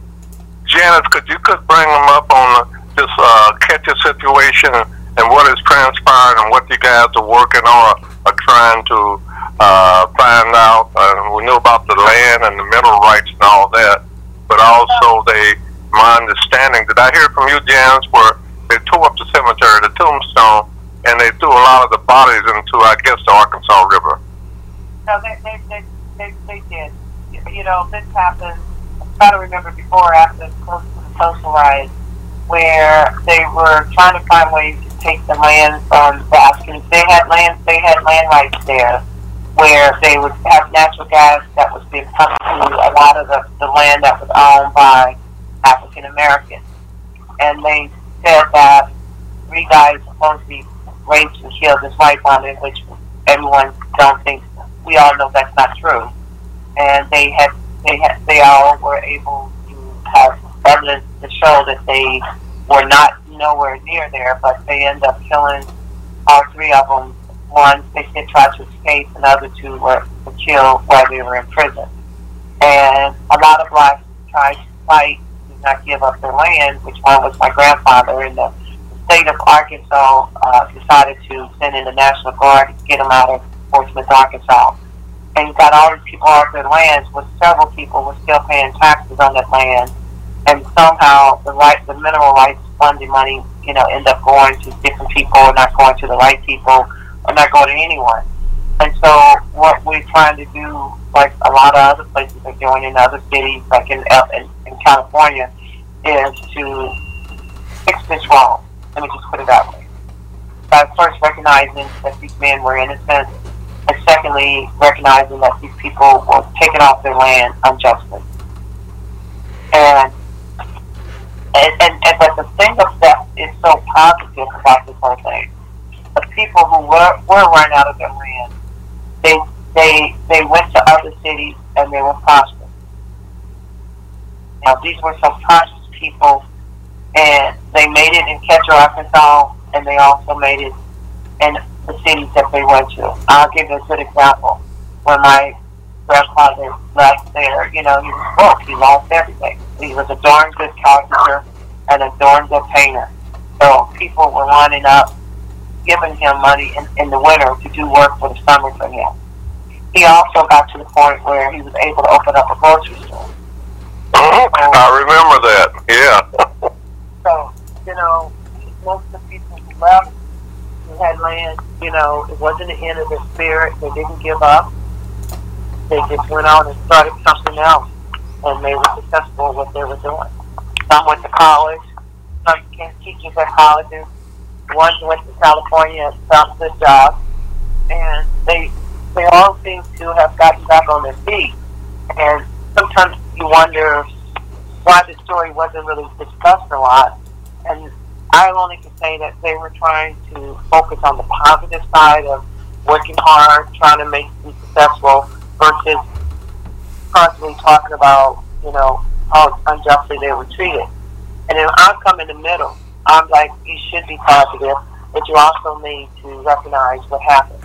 Janice, could you could bring them up on this uh, Catcher situation and what has transpired and what you guys are working on or trying to uh, find out. Uh, we know about the land and the mineral rights and all that, but also they, my understanding, did I hear from you, Janice, where they tore up the cemetery, the tombstone, and they threw a lot of the bodies into, I guess, the Arkansas River. No, they, they, they, they, they did. You know, this happened, I try to remember before or after, the social where they were trying to find ways to take the land from the. They had land, they had land rights there, where they would have natural gas that was being pumped to a lot of the, the land that was owned by African Americans. And they said that three guys supposed to be raped and killed as white women, which everyone don't think we all know that's not true. And they had they had they all were able to have evidence to show that they were not nowhere near there, but they ended up killing all three of them. One, they did try to escape, and the other two were, killed while they were in prison. And a lot of blacks tried to fight, to not give up their land, which one was my grandfather in the state of Arkansas uh, decided to send in the National Guard to get them out of Fort Smith, Arkansas. And got all these people off their lands, but several people were still paying taxes on that land. And somehow the right, the mineral rights funding money, you know, end up going to different people, or not going to the right people, or not going to anyone. And so what we're trying to do, like a lot of other places are doing in other cities, like in uh, in, in California, is to fix this wrong. Let me just put it that way. By first recognizing that these men were innocent, and secondly, recognizing that these people were taken off their land unjustly. And and, and, and but the thing that is so positive about this whole thing, the people who were were run out of their land, they they they went to other cities and they were prosperous. Now these were some prosperous people and they made it in Catcher, Arkansas, and they also made it in the cities that they went to. I'll give you a good example. When my grandfather left there, you know, he was broke. He lost everything. He was a darn good carpenter and a darn good painter. So people were lining up, giving him money in, in the winter to do work for the summer for him. He also got to the point where he was able to open up a grocery store. Mm-hmm. I remember that. Yeah. So, you know, most of the people who left who had land, you know, it wasn't the end of their spirit. They didn't give up. They just went on and started something else. And they were successful at what they were doing. Some went to college. Some became teachers at colleges. One went to California and found good job. And they they all seem to have gotten back on their feet. And sometimes you wonder why the story wasn't really discussed a lot. And I only can say that they were trying to focus on the positive side of working hard, trying to make be successful, versus constantly talking about, you know, how unjustly they were treated. And then I come in the middle. I'm like, you should be positive, but you also need to recognize what happened.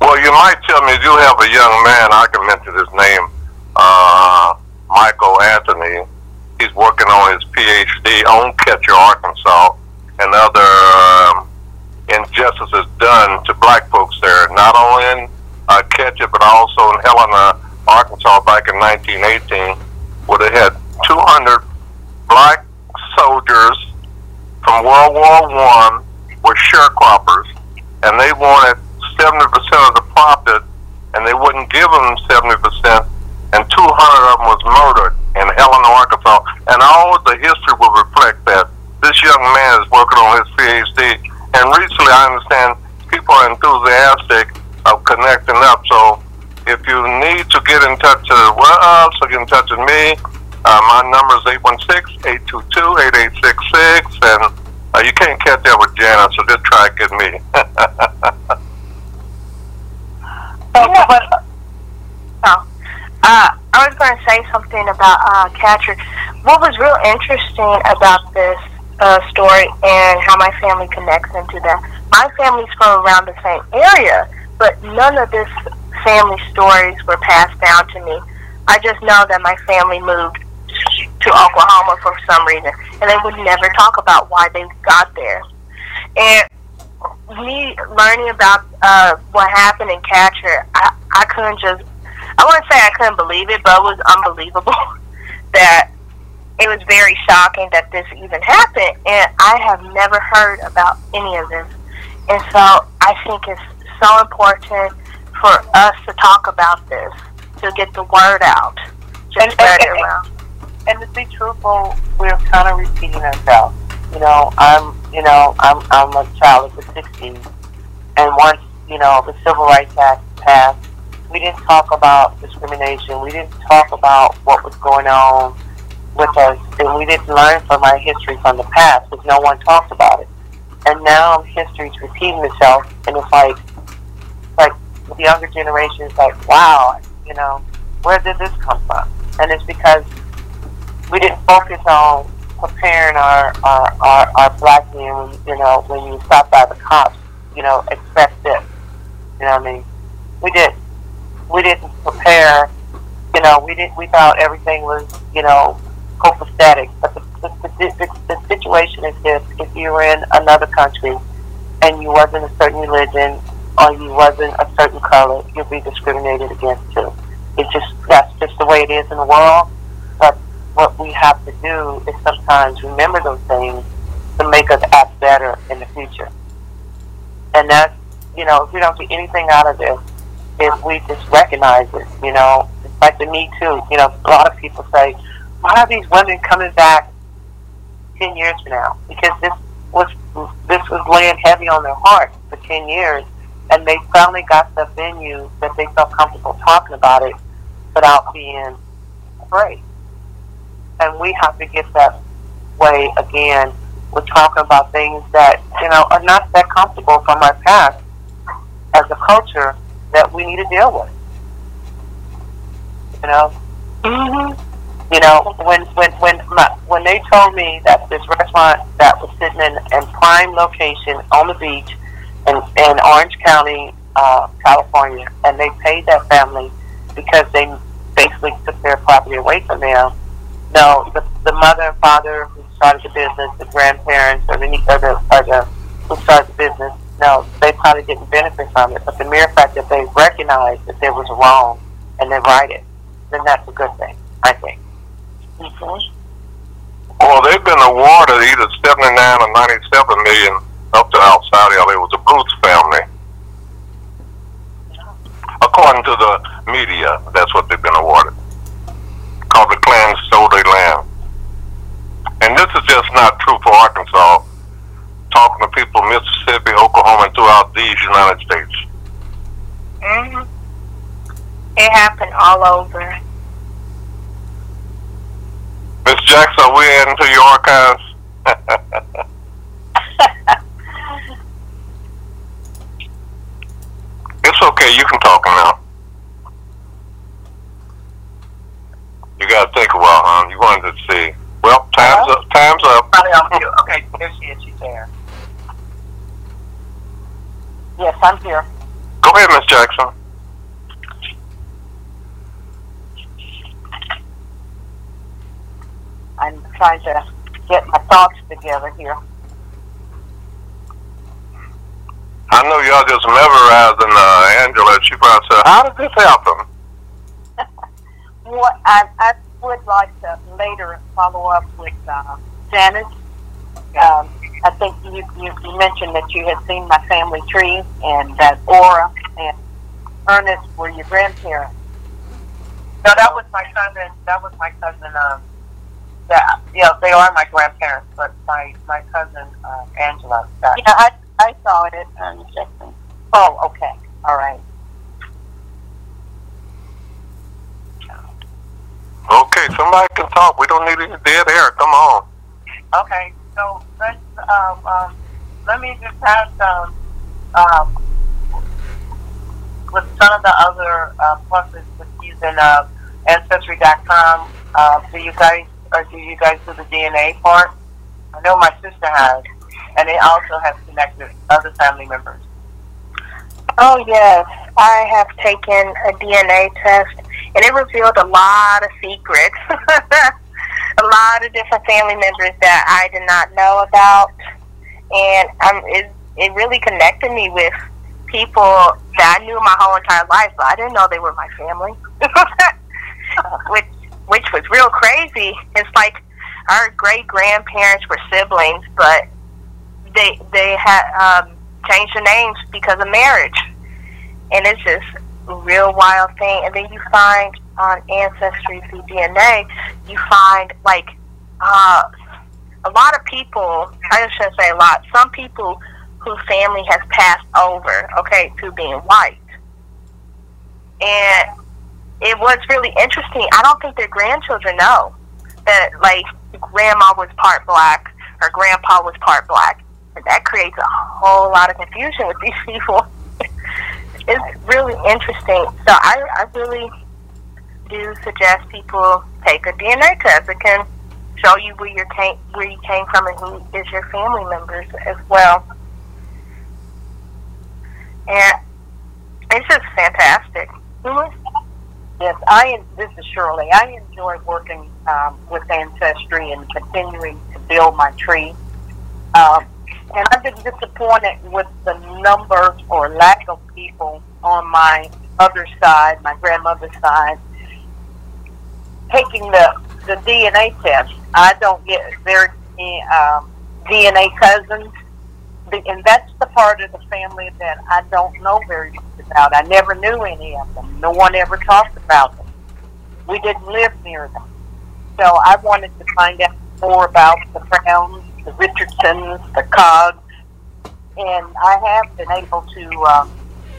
Well, you might tell me you have a young man. I can mention his name. Uh, Michael Anthony. He's working on his PhD on Catcher, Arkansas, and other um, injustices done to black folks there, not only in uh, Catcher, but also in Helena, Arkansas, back in 1918, where they had 200 black soldiers from World War One were sharecroppers, and they wanted 70% of the profit, and they wouldn't give them 70% and 200 of them was murdered in Helena, Arkansas. And all the history will reflect that. This young man is working on his PhD, and recently I understand people are enthusiastic of connecting up. So if you need to get in touch with us or get in touch with me, uh, my number is 816-822-8866, and uh, you can't catch up with Janet, so just try to get me. Oh, but, oh, uh, I was going to say something about uh, Catcher. What was real interesting about this uh, story and how my family connects into that. My family's from around the same area, but none of this family stories were passed down to me. I just know that my family moved to Oklahoma for some reason, and they would never talk about why they got there. And me learning about uh, what happened in Catcher, I, I couldn't just, I wouldn't say I couldn't believe it, but it was unbelievable that it was very shocking that this even happened. And I have never heard about any of this. And so I think it's so important for us to talk about this, to get the word out, just And- spread it around. and to be truthful, we're kind of repeating ourselves. You know, I'm, you know, I'm, I'm a child of the '60s, and once, you know, the Civil Rights Act passed, we didn't talk about discrimination. We didn't talk about what was going on with us, and we didn't learn from our history from the past because no one talked about it. And now history's repeating itself, and it's like the younger generation is like, wow, you know, where did this come from? And it's because we didn't focus on preparing our our, our, our black men, you know, when you stop by the cops, you know, expect this. You know what I mean? We did we didn't prepare you know, we didn't we thought everything was, you know, copacetic. But the the, the, the, the situation is this if you were in another country and you wasn't a certain religion or you wasn't a certain color, you'd be discriminated against too. It's just that's just the way it is in the world. But what we have to do is sometimes remember those things to make us act better in the future. And that's, you know, if we don't get anything out of this, if we just recognize it, you know, it's like the Me Too. You know, a lot of people say, why are these women coming back 10 years from now? Because this was, this was laying heavy on their heart for 10 years, and they finally got the venue that they felt comfortable talking about it without being afraid. And we have to get that way again. We're talking about things that, you know, are not that comfortable from our past as a culture that we need to deal with. You know? Mm-hmm. You know, when when when my, when they told me that this restaurant that was sitting in, in prime location on the beach in, in Orange County, uh, California, and they paid that family because they basically took their property away from them. No, the, the mother and father who started the business, the grandparents, or the, or the who started the business, no, they probably didn't benefit from it. But the mere fact that they recognized that there was wrong and they right it, then that's a good thing, I think. Mm-hmm. Well, they've been awarded either 79 or 97 million up to outside of it was the Bruce family. According to the media, that's what they've been awarded. Because the Klan stole their land. And this is just not true for Arkansas. Talking to people in Mississippi, Oklahoma, and throughout these United States. hmm It happened all over. Miss Jackson, are we into your archives? it's okay, you can talk now. You gotta think a while, huh? You wanted to see. Well, time's up. Time's up. Okay, there she is. She's there. Yes, I'm here. Go ahead, Miss Jackson. I'm trying to get my thoughts together here. I know y'all just memorizing uh, Angela. She probably said, "How did this happen?" What I, I would like to later follow up with uh, Janice. Um, I think you, you, you mentioned that you had seen my family tree and that Aura and Ernest were your grandparents. No, that was my cousin. That was my cousin. Um, yeah, yeah, they are my grandparents, but my my cousin uh, Angela. That, Yeah, I, I saw it um, Jackson. Oh, okay. All right. Okay, somebody can talk. We don't need any dead air. Come on. Okay, so let's um, um, let me just ask um, um, with some of the other uh, pluses with using uh, ancestry.com. Uh, do you guys or do you guys do the DNA part? I know my sister has, and it also has connected other family members. Oh yes, I have taken a DNA test, and it revealed a lot of secrets, a lot of different family members that I did not know about, and um, it it really connected me with people that I knew my whole entire life, but I didn't know they were my family, which which was real crazy. It's like our great grandparents were siblings, but they they had um, changed their names because of marriage, and it's just a real wild thing. And then you find on Ancestry through DNA, you find like uh, a lot of people. I shouldn't say a lot. Some people whose family has passed over, okay, to being white, and it was really interesting. I don't think their grandchildren know that like grandma was part black or grandpa was part black. That creates a whole lot of confusion with these people. it's really interesting. So I, I really do suggest people take a DNA test. It can show you where you came where you came from and who is your family members as well. And it's just fantastic. Yes, I. This is Shirley. I enjoy working um, with Ancestry and continuing to build my tree. Um, and I've been disappointed with the number or lack of people on my other side, my grandmother's side, taking the the DNA test. I don't get very um, DNA cousins, and that's the part of the family that I don't know very much about. I never knew any of them. No one ever talked about them. We didn't live near them. So I wanted to find out more about the Browns, the Richardsons, the Coggs, and I have been able to. Um,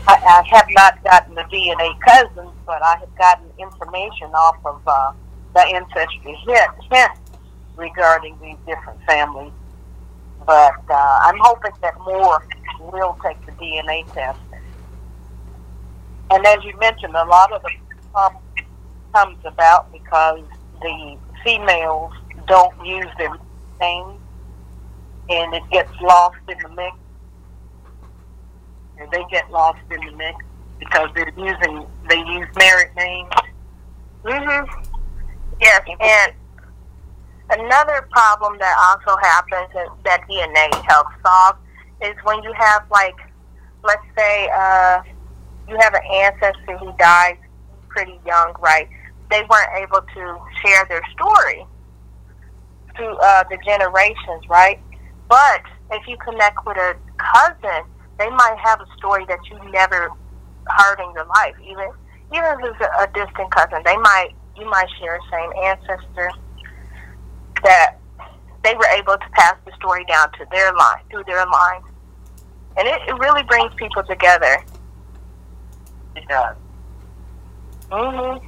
I, I have not gotten the DNA cousins, but I have gotten information off of uh, the ancestry hit, hint regarding these different families. But uh, I'm hoping that more will take the DNA test. And as you mentioned, a lot of the problem comes about because the females don't use their names, and it gets lost in the mix. And they get lost in the mix because they're using they use married names. Mhm. Yes, and another problem that also happens that DNA helps solve is when you have like, let's say, uh, you have an ancestor who dies pretty young, right? They weren't able to share their story to uh, the generations, right? But if you connect with a cousin, they might have a story that you never heard in your life. Even even if it's a, a distant cousin, they might you might share the same ancestor that they were able to pass the story down to their line through their line, and it, it really brings people together. It does. Mhm.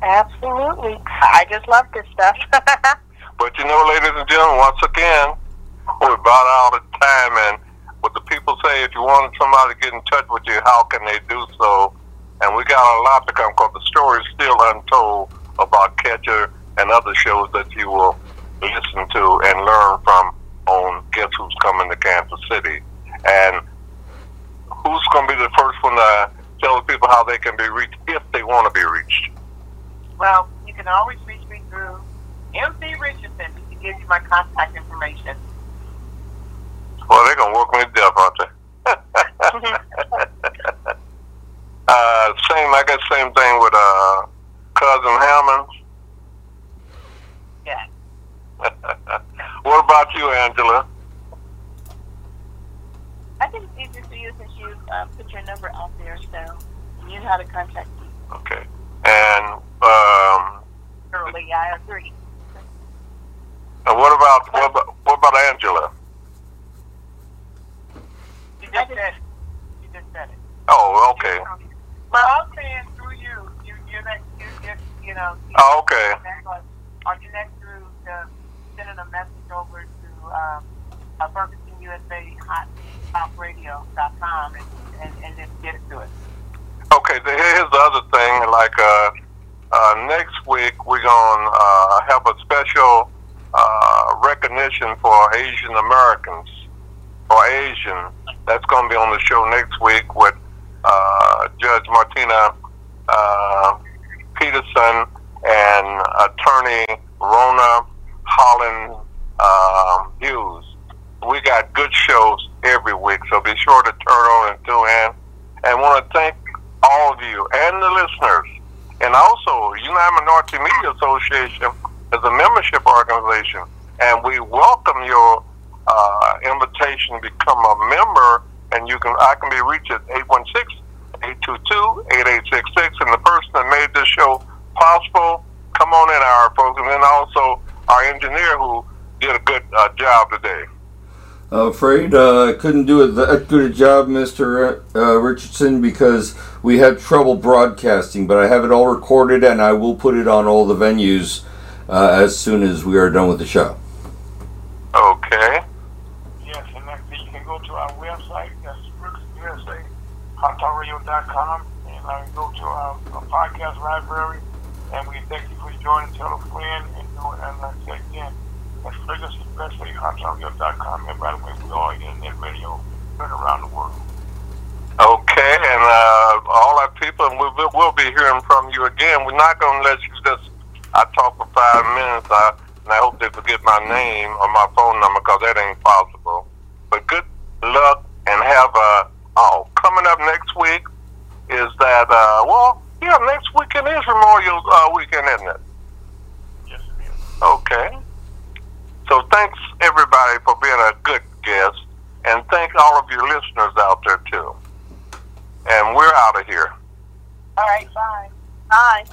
Absolutely. I just love this stuff. But you know, ladies and gentlemen, once again, we're about out of time. And what the people say, if you wanted somebody to get in touch with you, how can they do so? And we got a lot to come because the story is still untold about Catcher and other shows that you will listen to and learn from on Guess Who's Coming to Kansas City. And who's going to be the first one to tell the people how they can be reached if they want to be reached? Well, you can always reach me through MC Richardson to give you my contact information. Well, they're to work me to death, aren't they? uh, same, I guess, same thing with uh, Cousin Hammond. Yeah. what about you, Angela? I think it's easier for you since you um, put your number out there, so you know how to contact me. Okay. And um, Shirley, I agree. and what about what about, what about Angela? Just said it. Oh, okay. But I'm saying through you, you you're next, you're just, you know. Oh, okay. Are you next through the sending a message over to um, uh, Ferguson USA Hot Radio dot com and, and and just get it to us. Okay. Here's the other thing. Like uh, uh, next week we're gonna uh, have a special uh, recognition for Asian Americans or Asian. That's gonna be on the show next week with uh, Judge Martina uh, Peterson and Attorney Rona Holland um, Hughes. We got good shows every week, so be sure to turn on and tune in. And want to thank all of you and the listeners. And also, United Minority Media Association is a membership organization, and we welcome your uh, invitation to become a member. And you can, I can be reached at 816-822-8866. And the person that made this show possible, come on in, our folks, and then also our engineer who did a good uh, job today. I'm afraid uh, I couldn't do it that good a job, Mr. Uh, Richardson, because we had trouble broadcasting. But I have it all recorded, and I will put it on all the venues uh, as soon as we are done with the show. Okay. Yes, and that, you can go to our website, that's USA, hottalkradio.com, and I go to our, our podcast library, and we thank you for joining, tell a friend, and, and I said again, that's Ferguson USA, hottalkradio.com, and by the way, we are internet radio right around the world. Okay, and uh, all our people, and we will we'll be hearing from you again. We're not going to let you just, I talk for five minutes, I, and I hope they forget my name or my phone number because that ain't possible. But good luck and have a, Oh, coming up next week is that, uh, well, yeah, next weekend is Memorial uh, Weekend, isn't it? Yes, it is. Okay. So thanks, everybody, for being a good guest, and thank all of your listeners out there, too. And we're out of here. All right, bye. Bye.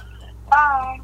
Bye.